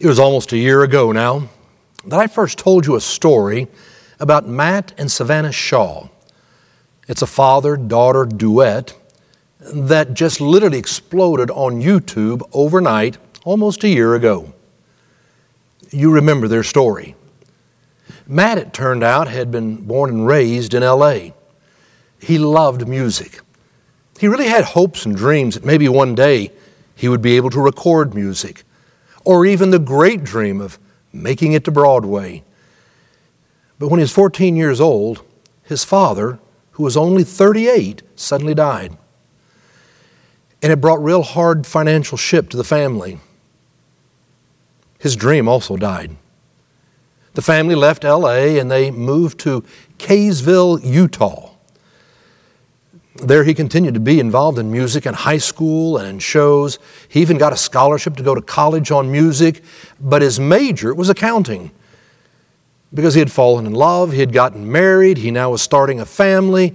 It was almost a year ago now that I first told you a story about Matt and Savannah Shaw. It's a father daughter duet that just literally exploded on YouTube overnight almost a year ago. You remember their story. Matt, it turned out, had been born and raised in LA. He loved music. He really had hopes and dreams that maybe one day he would be able to record music, or even the great dream of making it to Broadway. But when he was 14 years old, his father, who was only 38, suddenly died. And it brought real hard financial ship to the family. His dream also died. The family left LA and they moved to Kaysville, Utah. There he continued to be involved in music in high school and in shows. He even got a scholarship to go to college on music, but his major was accounting. Because he had fallen in love, he had gotten married, he now was starting a family,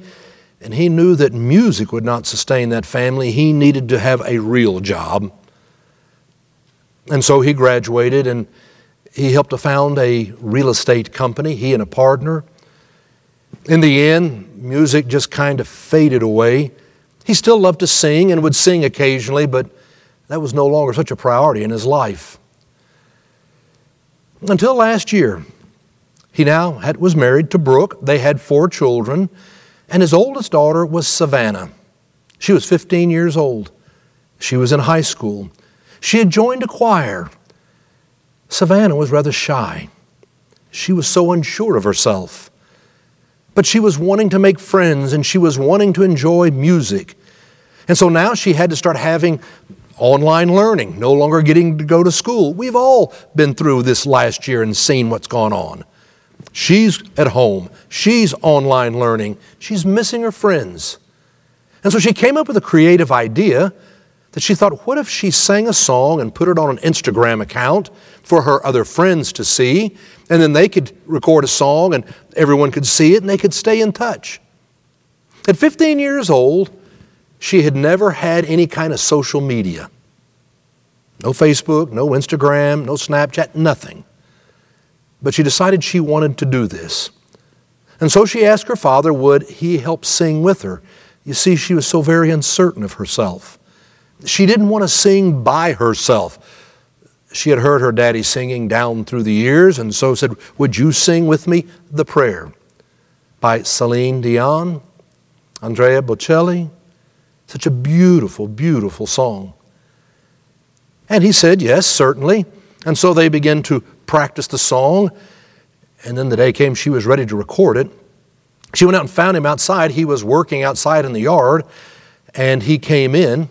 and he knew that music would not sustain that family. He needed to have a real job. And so he graduated and he helped to found a real estate company, he and a partner. In the end, music just kind of faded away. He still loved to sing and would sing occasionally, but that was no longer such a priority in his life. Until last year, he now had, was married to Brooke. They had four children, and his oldest daughter was Savannah. She was 15 years old. She was in high school. She had joined a choir. Savannah was rather shy. She was so unsure of herself. But she was wanting to make friends and she was wanting to enjoy music. And so now she had to start having online learning, no longer getting to go to school. We've all been through this last year and seen what's gone on. She's at home, she's online learning, she's missing her friends. And so she came up with a creative idea that she thought, what if she sang a song and put it on an Instagram account for her other friends to see, and then they could record a song and everyone could see it and they could stay in touch. At 15 years old, she had never had any kind of social media. No Facebook, no Instagram, no Snapchat, nothing. But she decided she wanted to do this. And so she asked her father, would he help sing with her? You see, she was so very uncertain of herself. She didn't want to sing by herself. She had heard her daddy singing down through the years and so said, Would you sing with me the prayer by Celine Dion, Andrea Bocelli? Such a beautiful, beautiful song. And he said, Yes, certainly. And so they began to practice the song. And then the day came she was ready to record it. She went out and found him outside. He was working outside in the yard, and he came in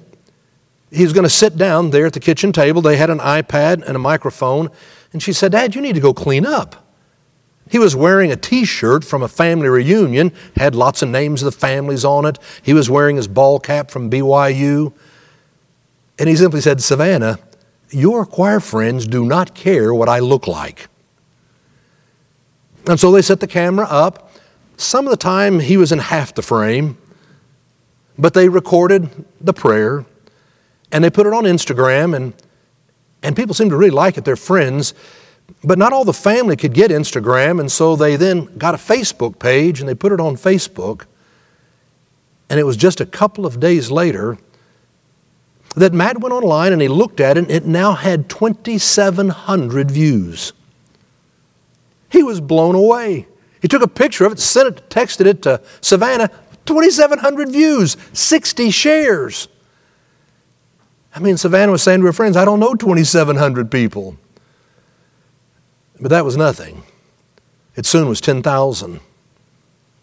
he was going to sit down there at the kitchen table. They had an iPad and a microphone. And she said, Dad, you need to go clean up. He was wearing a t shirt from a family reunion, had lots of names of the families on it. He was wearing his ball cap from BYU. And he simply said, Savannah, your choir friends do not care what I look like. And so they set the camera up. Some of the time he was in half the frame, but they recorded the prayer and they put it on Instagram, and, and people seem to really like it. They're friends. But not all the family could get Instagram, and so they then got a Facebook page and they put it on Facebook. And it was just a couple of days later that Matt went online and he looked at it, and it now had 2,700 views. He was blown away. He took a picture of it, sent it, texted it to Savannah, 2,700 views, 60 shares. I mean, Savannah was saying to her friends, I don't know 2,700 people. But that was nothing. It soon was 10,000,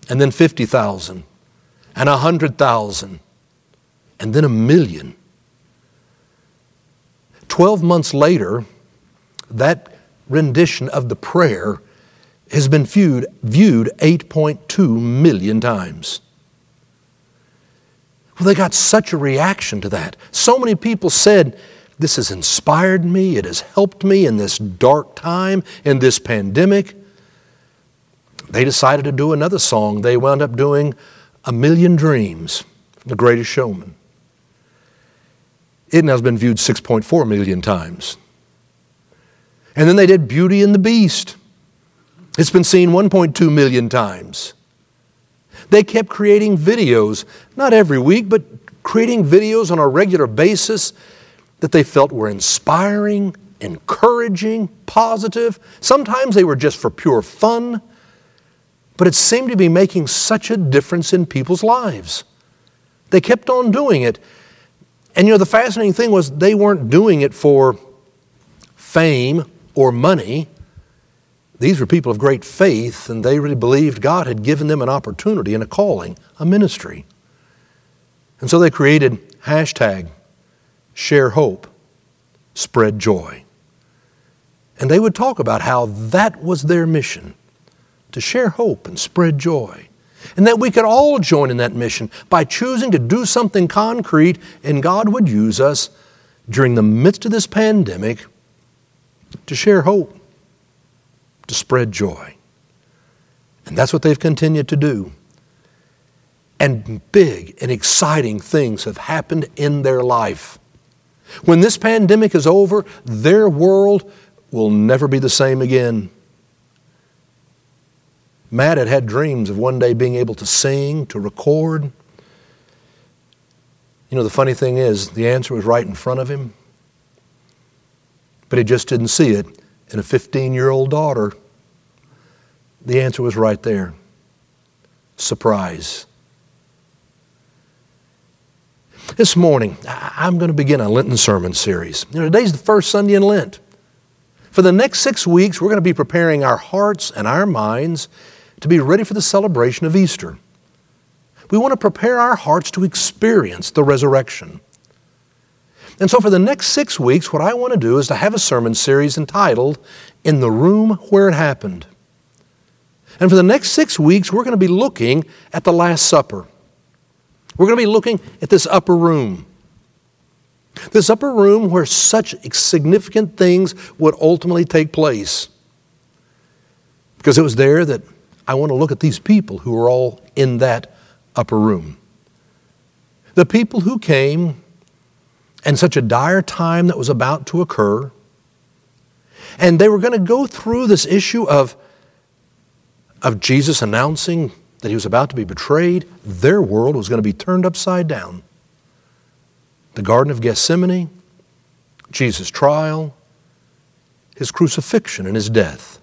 and then 50,000, and 100,000, and then a million. Twelve months later, that rendition of the prayer has been viewed, viewed 8.2 million times. Well, they got such a reaction to that. So many people said, This has inspired me, it has helped me in this dark time, in this pandemic. They decided to do another song. They wound up doing A Million Dreams, The Greatest Showman. It now has been viewed 6.4 million times. And then they did Beauty and the Beast. It's been seen 1.2 million times. They kept creating videos, not every week, but creating videos on a regular basis that they felt were inspiring, encouraging, positive. Sometimes they were just for pure fun, but it seemed to be making such a difference in people's lives. They kept on doing it. And you know, the fascinating thing was they weren't doing it for fame or money. These were people of great faith, and they really believed God had given them an opportunity and a calling, a ministry. And so they created hashtag share hope, spread joy. And they would talk about how that was their mission to share hope and spread joy. And that we could all join in that mission by choosing to do something concrete, and God would use us during the midst of this pandemic to share hope, to spread joy. And that's what they've continued to do. And big and exciting things have happened in their life. When this pandemic is over, their world will never be the same again. Matt had had dreams of one day being able to sing, to record. You know, the funny thing is, the answer was right in front of him, but he just didn't see it in a 15 year old daughter. The answer was right there surprise. This morning, I'm going to begin a Lenten sermon series. You know, today's the first Sunday in Lent. For the next six weeks, we're going to be preparing our hearts and our minds to be ready for the celebration of Easter. We want to prepare our hearts to experience the resurrection. And so, for the next six weeks, what I want to do is to have a sermon series entitled In the Room Where It Happened. And for the next six weeks, we're going to be looking at the Last Supper. We're going to be looking at this upper room. This upper room where such significant things would ultimately take place. Because it was there that I want to look at these people who were all in that upper room. The people who came in such a dire time that was about to occur, and they were going to go through this issue of, of Jesus announcing that he was about to be betrayed, their world was going to be turned upside down. The Garden of Gethsemane, Jesus' trial, his crucifixion and his death.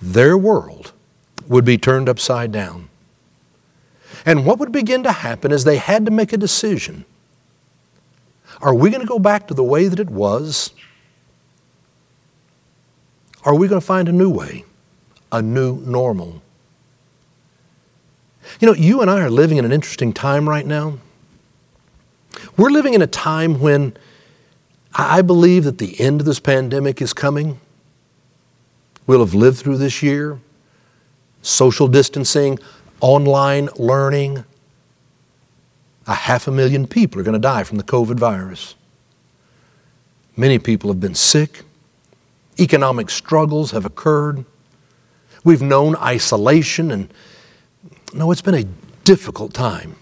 Their world would be turned upside down. And what would begin to happen is they had to make a decision. Are we going to go back to the way that it was? Are we going to find a new way, a new normal? You know, you and I are living in an interesting time right now. We're living in a time when I believe that the end of this pandemic is coming. We'll have lived through this year. Social distancing, online learning. A half a million people are going to die from the COVID virus. Many people have been sick. Economic struggles have occurred. We've known isolation and no, it's been a difficult time.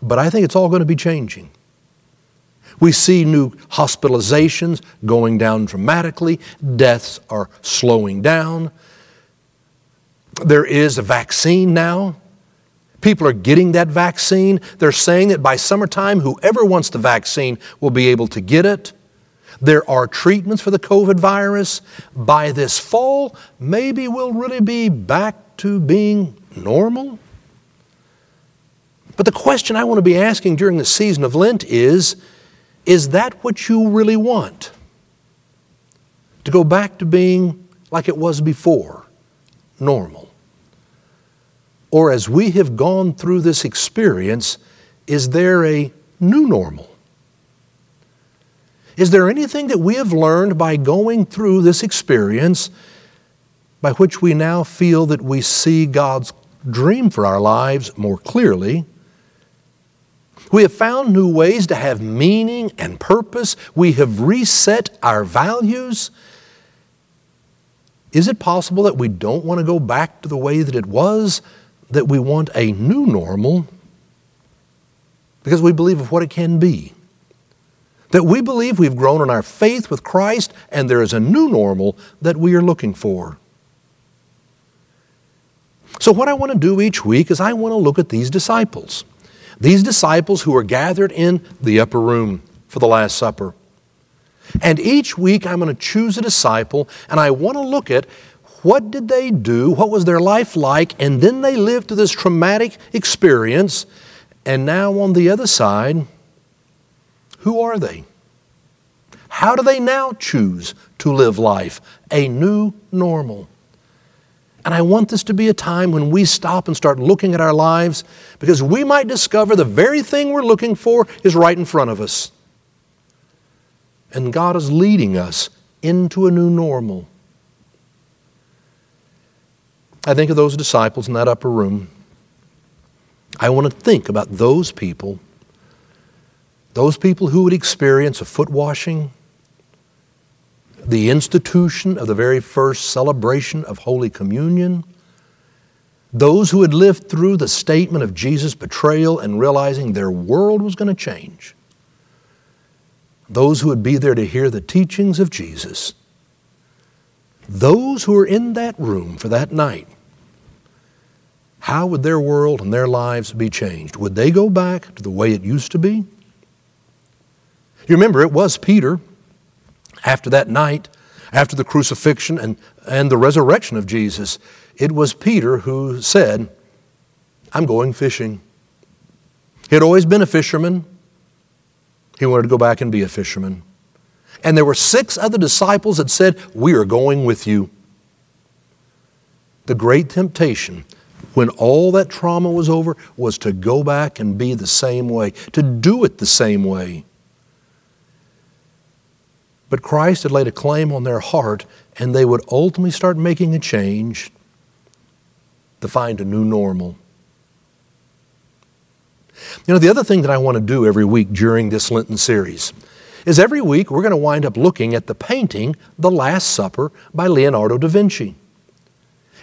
But I think it's all going to be changing. We see new hospitalizations going down dramatically, deaths are slowing down. There is a vaccine now. People are getting that vaccine. They're saying that by summertime, whoever wants the vaccine will be able to get it. There are treatments for the COVID virus. By this fall, maybe we'll really be back to being normal? But the question I want to be asking during the season of Lent is is that what you really want? To go back to being like it was before, normal? Or as we have gone through this experience, is there a new normal? Is there anything that we have learned by going through this experience by which we now feel that we see God's dream for our lives more clearly. We have found new ways to have meaning and purpose. We have reset our values. Is it possible that we don't want to go back to the way that it was, that we want a new normal because we believe of what it can be? That we believe we've grown in our faith with Christ and there is a new normal that we are looking for. So, what I want to do each week is I want to look at these disciples. These disciples who are gathered in the upper room for the Last Supper. And each week I'm going to choose a disciple and I want to look at what did they do, what was their life like, and then they lived through this traumatic experience. And now on the other side, who are they? How do they now choose to live life? A new normal. And I want this to be a time when we stop and start looking at our lives because we might discover the very thing we're looking for is right in front of us. And God is leading us into a new normal. I think of those disciples in that upper room. I want to think about those people, those people who would experience a foot washing, the institution of the very first celebration of Holy Communion, those who had lived through the statement of Jesus' betrayal and realizing their world was going to change, those who would be there to hear the teachings of Jesus, those who were in that room for that night, how would their world and their lives be changed? Would they go back to the way it used to be? You remember, it was Peter after that night, after the crucifixion and, and the resurrection of Jesus, it was Peter who said, I'm going fishing. He had always been a fisherman. He wanted to go back and be a fisherman. And there were six other disciples that said, We are going with you. The great temptation, when all that trauma was over, was to go back and be the same way, to do it the same way. But Christ had laid a claim on their heart, and they would ultimately start making a change to find a new normal. You know, the other thing that I want to do every week during this Lenten series is every week we're going to wind up looking at the painting The Last Supper by Leonardo da Vinci.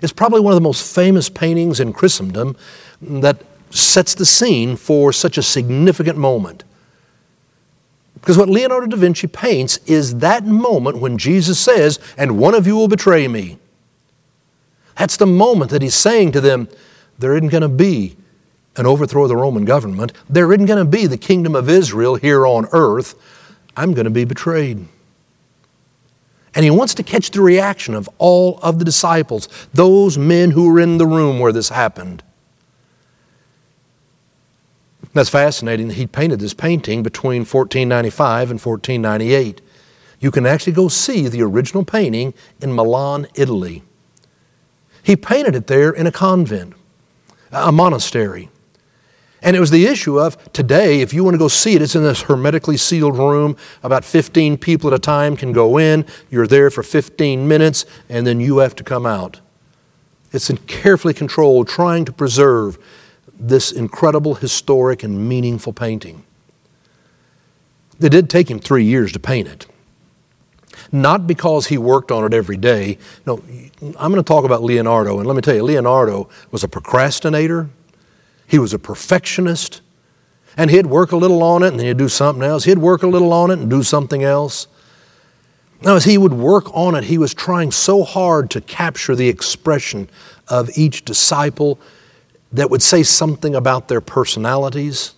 It's probably one of the most famous paintings in Christendom that sets the scene for such a significant moment. Because what Leonardo da Vinci paints is that moment when Jesus says, And one of you will betray me. That's the moment that he's saying to them, There isn't going to be an overthrow of the Roman government. There isn't going to be the kingdom of Israel here on earth. I'm going to be betrayed. And he wants to catch the reaction of all of the disciples, those men who were in the room where this happened. That's fascinating. He painted this painting between 1495 and 1498. You can actually go see the original painting in Milan, Italy. He painted it there in a convent, a monastery. And it was the issue of today, if you want to go see it, it's in this hermetically sealed room. About 15 people at a time can go in. You're there for 15 minutes, and then you have to come out. It's in carefully controlled, trying to preserve this incredible, historic, and meaningful painting. It did take him three years to paint it. Not because he worked on it every day. No, I'm going to talk about Leonardo, and let me tell you, Leonardo was a procrastinator, he was a perfectionist, and he'd work a little on it and then he'd do something else. He'd work a little on it and do something else. Now, as he would work on it, he was trying so hard to capture the expression of each disciple that would say something about their personalities?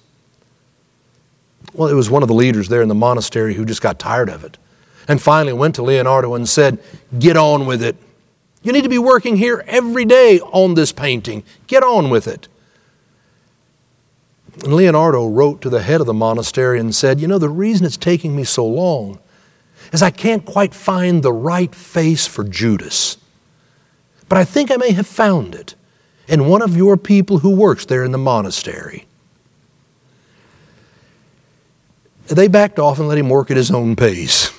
Well, it was one of the leaders there in the monastery who just got tired of it and finally went to Leonardo and said, Get on with it. You need to be working here every day on this painting. Get on with it. And Leonardo wrote to the head of the monastery and said, You know, the reason it's taking me so long is I can't quite find the right face for Judas. But I think I may have found it in one of your people who works there in the monastery. They backed off and let him work at his own pace.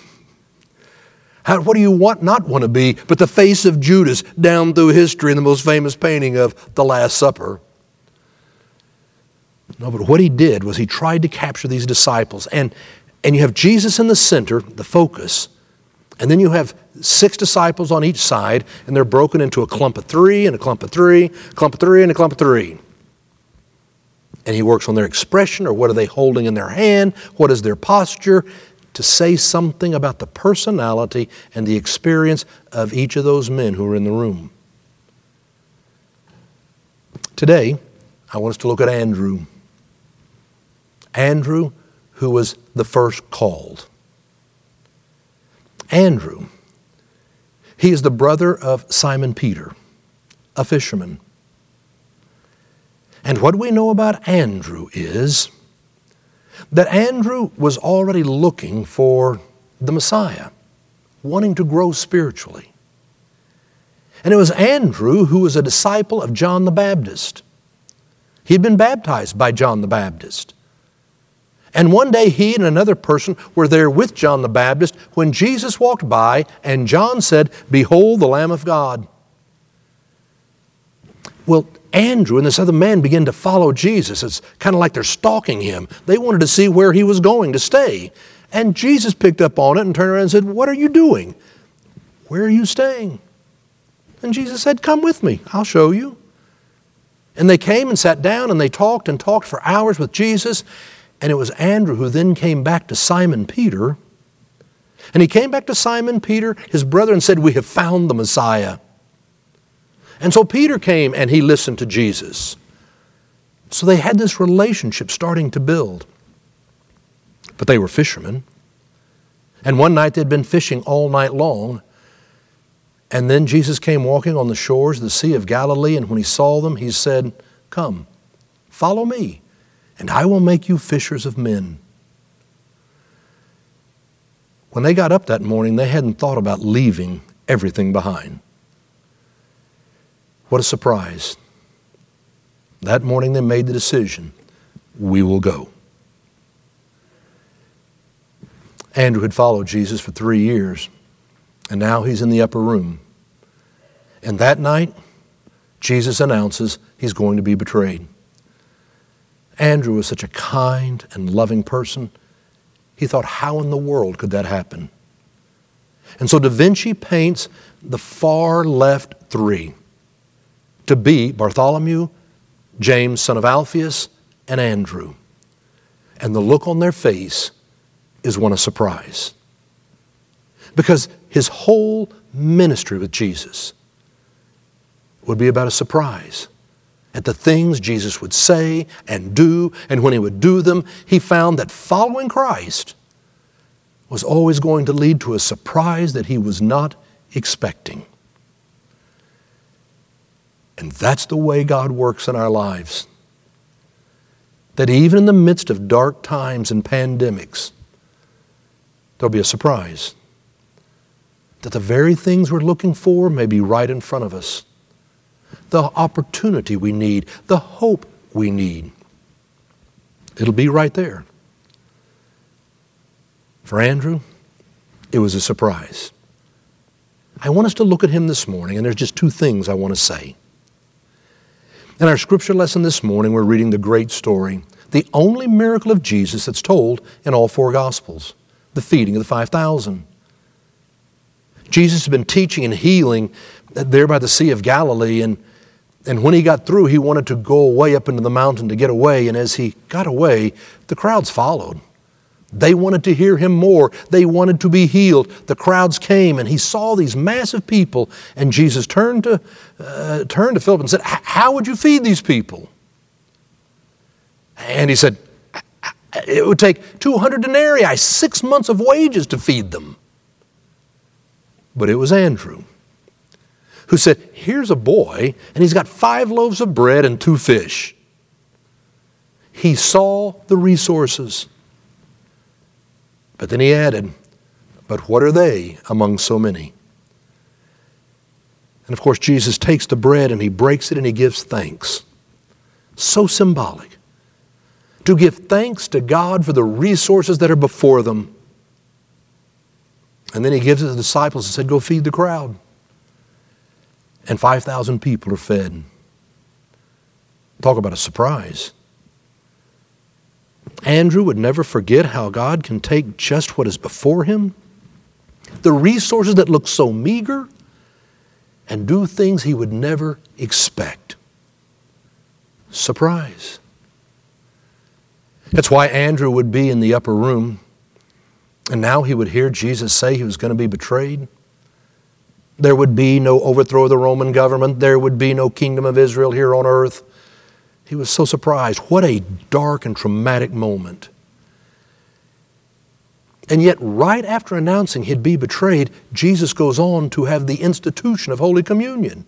How, what do you want, not want to be, but the face of Judas down through history in the most famous painting of the Last Supper? No, but what he did was he tried to capture these disciples. And, and you have Jesus in the center, the focus, and then you have six disciples on each side, and they're broken into a clump of three, and a clump of three, a clump of three, and a clump of three. And he works on their expression, or what are they holding in their hand? What is their posture? to say something about the personality and the experience of each of those men who are in the room. Today, I want us to look at Andrew. Andrew, who was the first called. Andrew, he is the brother of Simon Peter, a fisherman. And what we know about Andrew is that Andrew was already looking for the Messiah, wanting to grow spiritually. And it was Andrew who was a disciple of John the Baptist. He had been baptized by John the Baptist. And one day he and another person were there with John the Baptist when Jesus walked by and John said, Behold the Lamb of God. Well, Andrew and this other man began to follow Jesus. It's kind of like they're stalking him. They wanted to see where he was going to stay. And Jesus picked up on it and turned around and said, What are you doing? Where are you staying? And Jesus said, Come with me, I'll show you. And they came and sat down and they talked and talked for hours with Jesus. And it was Andrew who then came back to Simon Peter. And he came back to Simon Peter, his brother, and said, We have found the Messiah. And so Peter came and he listened to Jesus. So they had this relationship starting to build. But they were fishermen. And one night they'd been fishing all night long. And then Jesus came walking on the shores of the Sea of Galilee, and when he saw them, he said, Come, follow me, and I will make you fishers of men. When they got up that morning, they hadn't thought about leaving everything behind. What a surprise. That morning they made the decision we will go. Andrew had followed Jesus for three years. And now he's in the upper room. And that night, Jesus announces he's going to be betrayed. Andrew was such a kind and loving person. He thought, how in the world could that happen? And so Da Vinci paints the far left three to be Bartholomew, James, son of Alphaeus, and Andrew. And the look on their face is one of surprise. Because his whole ministry with Jesus would be about a surprise at the things Jesus would say and do, and when he would do them, he found that following Christ was always going to lead to a surprise that he was not expecting. And that's the way God works in our lives. That even in the midst of dark times and pandemics, there'll be a surprise that the very things we're looking for may be right in front of us. The opportunity we need, the hope we need. It'll be right there. For Andrew, it was a surprise. I want us to look at him this morning, and there's just two things I want to say. In our scripture lesson this morning, we're reading the great story, the only miracle of Jesus that's told in all four Gospels the feeding of the 5,000. Jesus has been teaching and healing there by the Sea of Galilee, and, and when he got through, he wanted to go away up into the mountain to get away, and as he got away, the crowds followed. They wanted to hear him more. They wanted to be healed. The crowds came, and he saw these massive people. And Jesus turned to, uh, turned to Philip and said, How would you feed these people? And he said, It would take 200 denarii, six months of wages to feed them. But it was Andrew who said, Here's a boy, and he's got five loaves of bread and two fish. He saw the resources. But then he added, But what are they among so many? And of course, Jesus takes the bread and he breaks it and he gives thanks. So symbolic. To give thanks to God for the resources that are before them. And then he gives it to the disciples and said, Go feed the crowd. And 5,000 people are fed. Talk about a surprise. Andrew would never forget how God can take just what is before him, the resources that look so meager, and do things he would never expect. Surprise. That's why Andrew would be in the upper room And now he would hear Jesus say he was going to be betrayed. There would be no overthrow of the Roman government. There would be no kingdom of Israel here on earth. He was so surprised. What a dark and traumatic moment. And yet, right after announcing he'd be betrayed, Jesus goes on to have the institution of Holy Communion.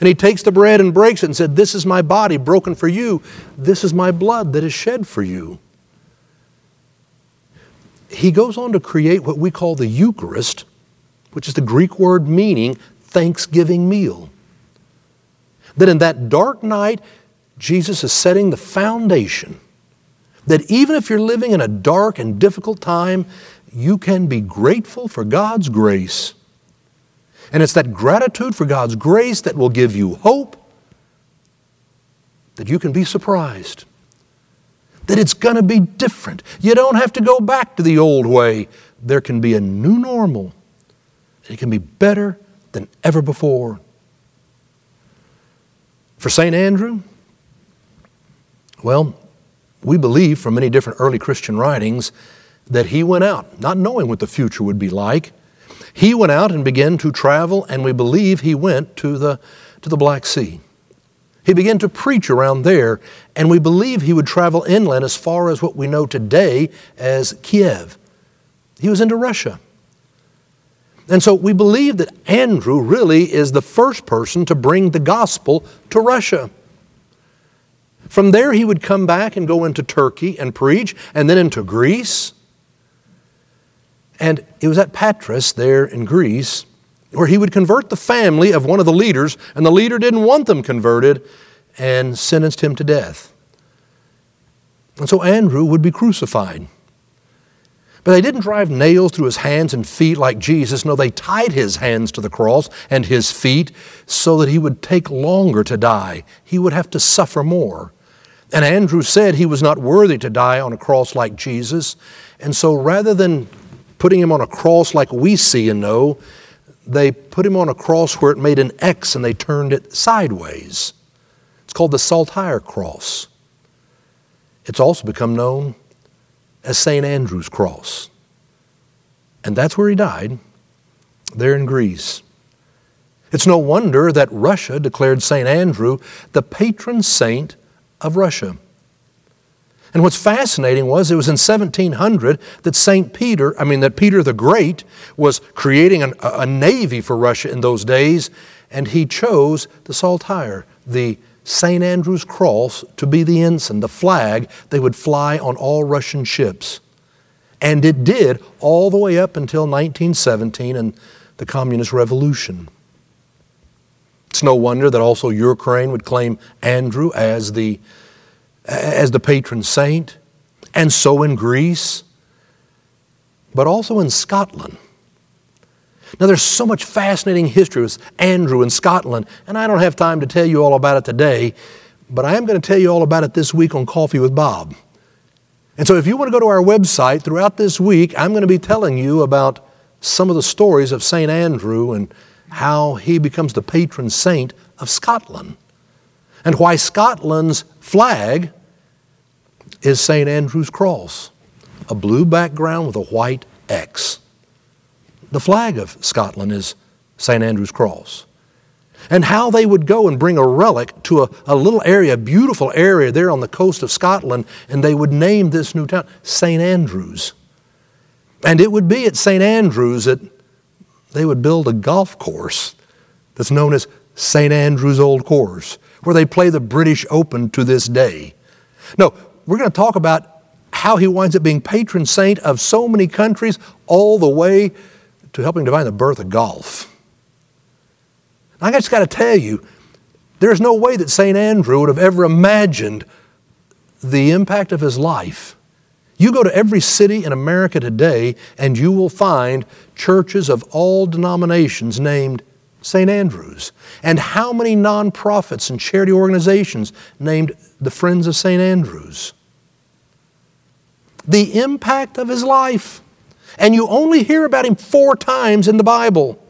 And he takes the bread and breaks it and said, This is my body broken for you. This is my blood that is shed for you. He goes on to create what we call the Eucharist, which is the Greek word meaning thanksgiving meal. That in that dark night, Jesus is setting the foundation that even if you're living in a dark and difficult time, you can be grateful for God's grace. And it's that gratitude for God's grace that will give you hope that you can be surprised. That it's going to be different. You don't have to go back to the old way. There can be a new normal. It can be better than ever before. For St. Andrew, well, we believe from many different early Christian writings that he went out, not knowing what the future would be like. He went out and began to travel, and we believe he went to the, to the Black Sea. He began to preach around there, and we believe he would travel inland as far as what we know today as Kiev. He was into Russia. And so we believe that Andrew really is the first person to bring the gospel to Russia. From there, he would come back and go into Turkey and preach, and then into Greece. And it was at Patras, there in Greece, where he would convert the family of one of the leaders, and the leader didn't want them converted and sentenced him to death. And so Andrew would be crucified. But they didn't drive nails through his hands and feet like Jesus. No, they tied his hands to the cross and his feet so that he would take longer to die. He would have to suffer more. And Andrew said he was not worthy to die on a cross like Jesus. And so rather than putting him on a cross like we see and know, they put him on a cross where it made an X and they turned it sideways. It's called the Saltire Cross. It's also become known as St. Andrew's Cross. And that's where he died, there in Greece. It's no wonder that Russia declared St. Andrew the patron saint of Russia. And what's fascinating was it was in 1700 that St. Peter, I mean, that Peter the Great was creating an, a, a navy for Russia in those days, and he chose the Saltire, the St. Andrew's Cross, to be the ensign, the flag they would fly on all Russian ships. And it did all the way up until 1917 and the Communist Revolution. It's no wonder that also Ukraine would claim Andrew as the as the patron saint, and so in Greece, but also in Scotland. Now, there's so much fascinating history with Andrew in Scotland, and I don't have time to tell you all about it today, but I am going to tell you all about it this week on Coffee with Bob. And so, if you want to go to our website throughout this week, I'm going to be telling you about some of the stories of St. Andrew and how he becomes the patron saint of Scotland and why Scotland's flag is St. Andrew's Cross, a blue background with a white X. The flag of Scotland is St. Andrew's Cross. And how they would go and bring a relic to a, a little area, a beautiful area there on the coast of Scotland, and they would name this new town St. Andrews. And it would be at St. Andrews that they would build a golf course that's known as St. Andrew's Old Course where they play the British Open to this day. No, we're going to talk about how he winds up being patron saint of so many countries, all the way to helping define the birth of golf. I just got to tell you, there's no way that St. Andrew would have ever imagined the impact of his life. You go to every city in America today, and you will find churches of all denominations named St. Andrews. And how many nonprofits and charity organizations named the Friends of St. Andrews? The impact of his life. And you only hear about him four times in the Bible.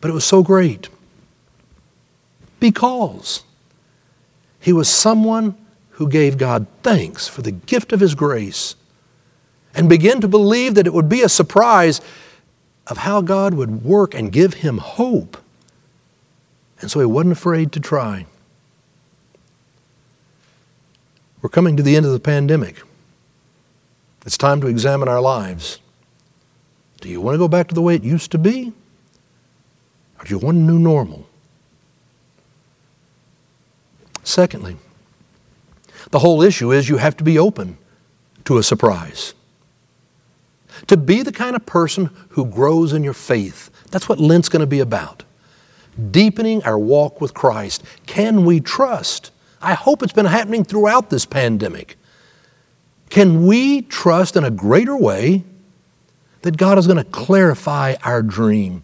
But it was so great because he was someone who gave God thanks for the gift of his grace. and began to believe that it would be a surprise of how God would work and give him hope. And so he wasn't afraid to try. We're coming to the end of the pandemic. It's time to examine our lives. Do you want to go back to the way it used to be? Or do you want a new normal? Secondly, the whole issue is you have to be open to a surprise. To be the kind of person who grows in your faith. That's what Lent's going to be about. Deepening our walk with Christ. Can we trust? I hope it's been happening throughout this pandemic. Can we trust in a greater way that God is going to clarify our dream?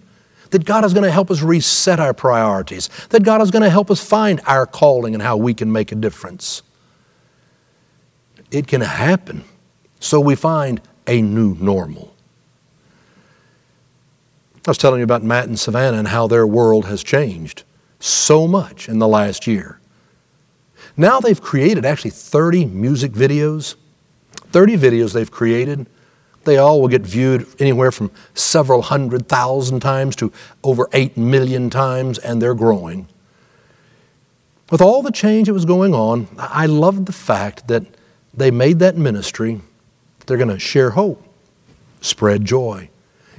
That God is going to help us reset our priorities? That God is going to help us find our calling and how we can make a difference? It can happen. So we find a new normal. I was telling you about Matt and Savannah and how their world has changed so much in the last year. Now they've created actually 30 music videos, 30 videos they've created. They all will get viewed anywhere from several hundred thousand times to over 8 million times, and they're growing. With all the change that was going on, I loved the fact that they made that ministry. They're going to share hope, spread joy.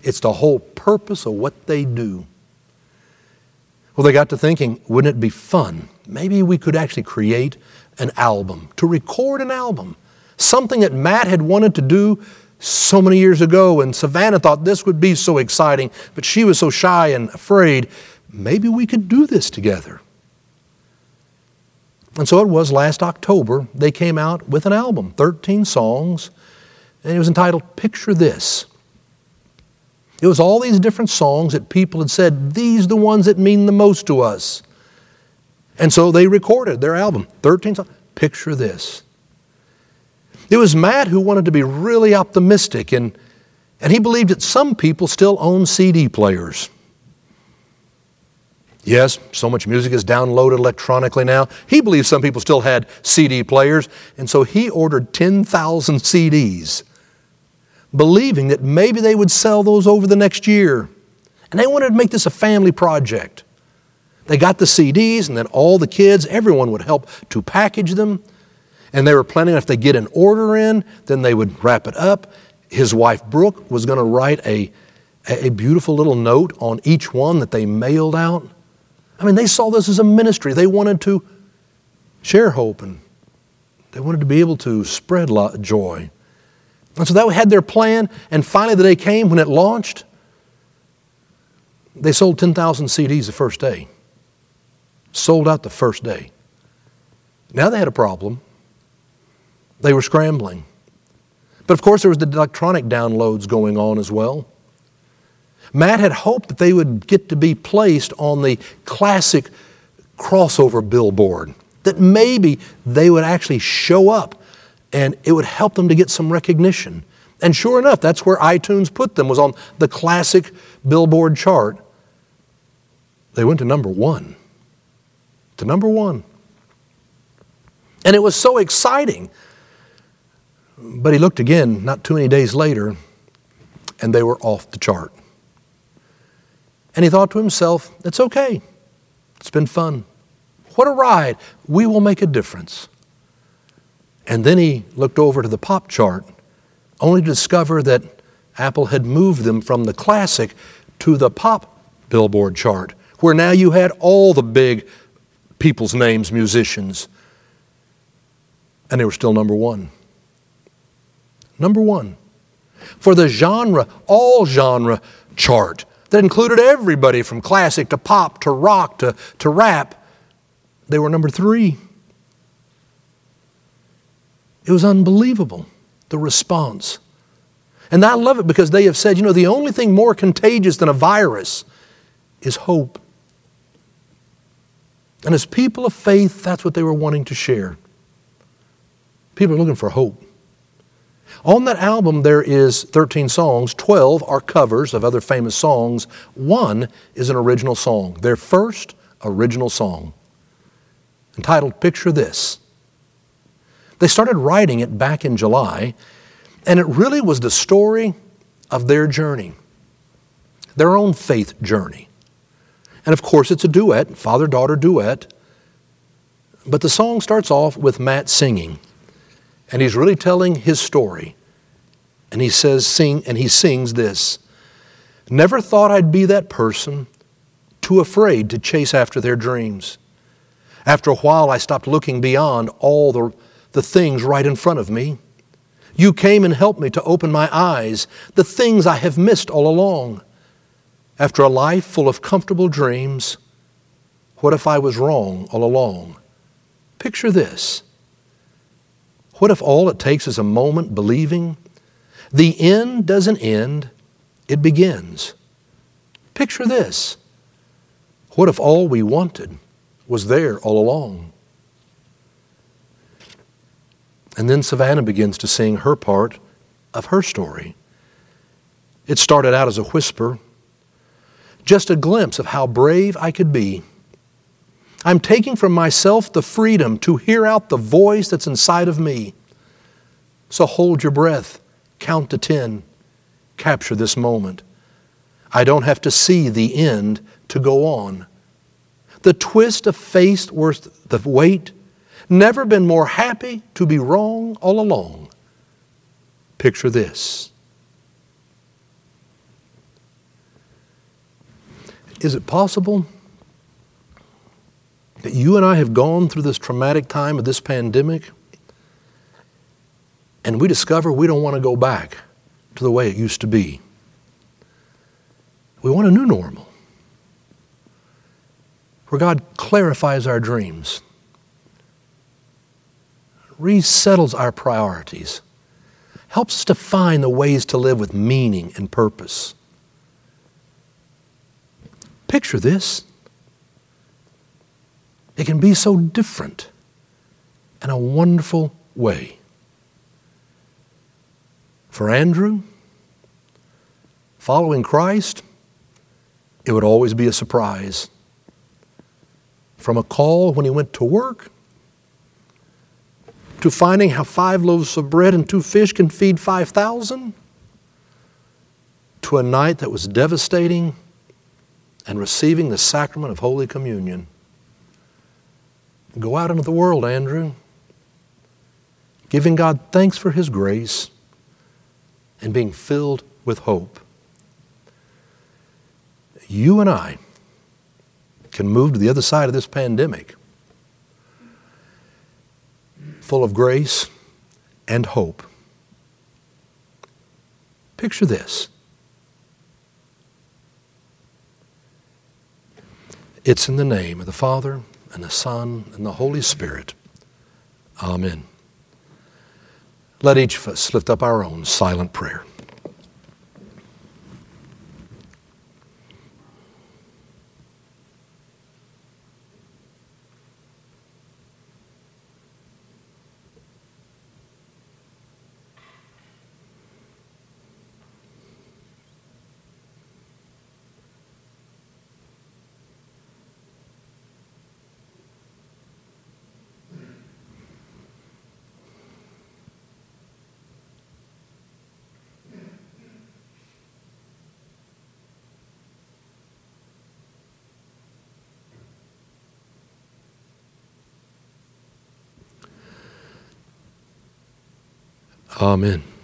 It's the whole purpose of what they do. Well, they got to thinking, wouldn't it be fun? Maybe we could actually create an album, to record an album. Something that Matt had wanted to do so many years ago, and Savannah thought this would be so exciting, but she was so shy and afraid. Maybe we could do this together. And so it was last October, they came out with an album, 13 songs, and it was entitled Picture This. It was all these different songs that people had said, these the ones that mean the most to us. And so they recorded their album, 13 songs. Picture this. It was Matt who wanted to be really optimistic, and, and he believed that some people still own CD players. Yes, so much music is downloaded electronically now. He believed some people still had CD players, and so he ordered 10,000 CDs believing that maybe they would sell those over the next year. And they wanted to make this a family project. They got the CDs, and then all the kids, everyone would help to package them. And they were planning if they get an order in, then they would wrap it up. His wife, Brooke, was going to write a, a beautiful little note on each one that they mailed out. I mean, they saw this as a ministry. They wanted to share hope and they wanted to be able to spread joy. And so that had their plan, and finally the day came when it launched. They sold 10,000 CDs the first day. Sold out the first day. Now they had a problem. They were scrambling. But of course, there was the electronic downloads going on as well. Matt had hoped that they would get to be placed on the classic crossover billboard, that maybe they would actually show up and it would help them to get some recognition. And sure enough, that's where iTunes put them, was on the classic Billboard chart. They went to number one. To number one. And it was so exciting. But he looked again not too many days later, and they were off the chart. And he thought to himself, it's okay. It's been fun. What a ride. We will make a difference. And then he looked over to the pop chart, only to discover that Apple had moved them from the classic to the pop billboard chart, where now you had all the big people's names, musicians, and they were still number one. Number one. For the genre, all genre chart that included everybody from classic to pop to rock to, to rap, they were number three. It was unbelievable, the response. And I love it because they have said, you know, the only thing more contagious than a virus is hope. And as people of faith, that's what they were wanting to share. People are looking for hope. On that album, there is 13 songs. 12 are covers of other famous songs. One is an original song, their first original song, entitled Picture This. They started writing it back in July, And it really was the story of their journey, their own faith journey. And of course, it's a duet, father daughter duet. But the song starts off with Matt singing, and he's really telling his story. And he says, sing, and he sings this Never thought I'd be that person, too afraid to chase after their dreams. After a while, I stopped looking beyond all the, the things right in front of me. You came and helped me to open my eyes, the things I have missed all along. After a life full of comfortable dreams, what if I was wrong all along? Picture this. What if all it takes is a moment believing? The end doesn't end, it begins. Picture this. What if all we wanted was there all along? And then Savannah begins to sing her part of her story. It started out as a whisper, just a glimpse of how brave I could be. I'm taking from myself the freedom to hear out the voice that's inside of me. So hold your breath, count to 10, capture this moment. I don't have to see the end to go on. The twist of faith worth the wait Never been more happy to be wrong all along. Picture this. Is it possible that you and I have gone through this traumatic time of this pandemic and we discover we don't want to go back to the way it used to be? We want a new normal where God clarifies our dreams resettles our priorities, helps us to find the ways to live with meaning and purpose. Picture this. It can be so different in a wonderful way. For Andrew, following Christ, it would always be a surprise. From a call when he went to work to finding how five loaves of bread and two fish can feed 5,000, to a night that was devastating and receiving the sacrament of Holy Communion. Go out into the world, Andrew, giving God thanks for His grace and being filled with hope. You and I can move to the other side of this pandemic full of grace and hope. Picture this. It's in the name of the Father, and the Son, and the Holy Spirit. Amen. Let each of us lift up our own silent prayer. Amen.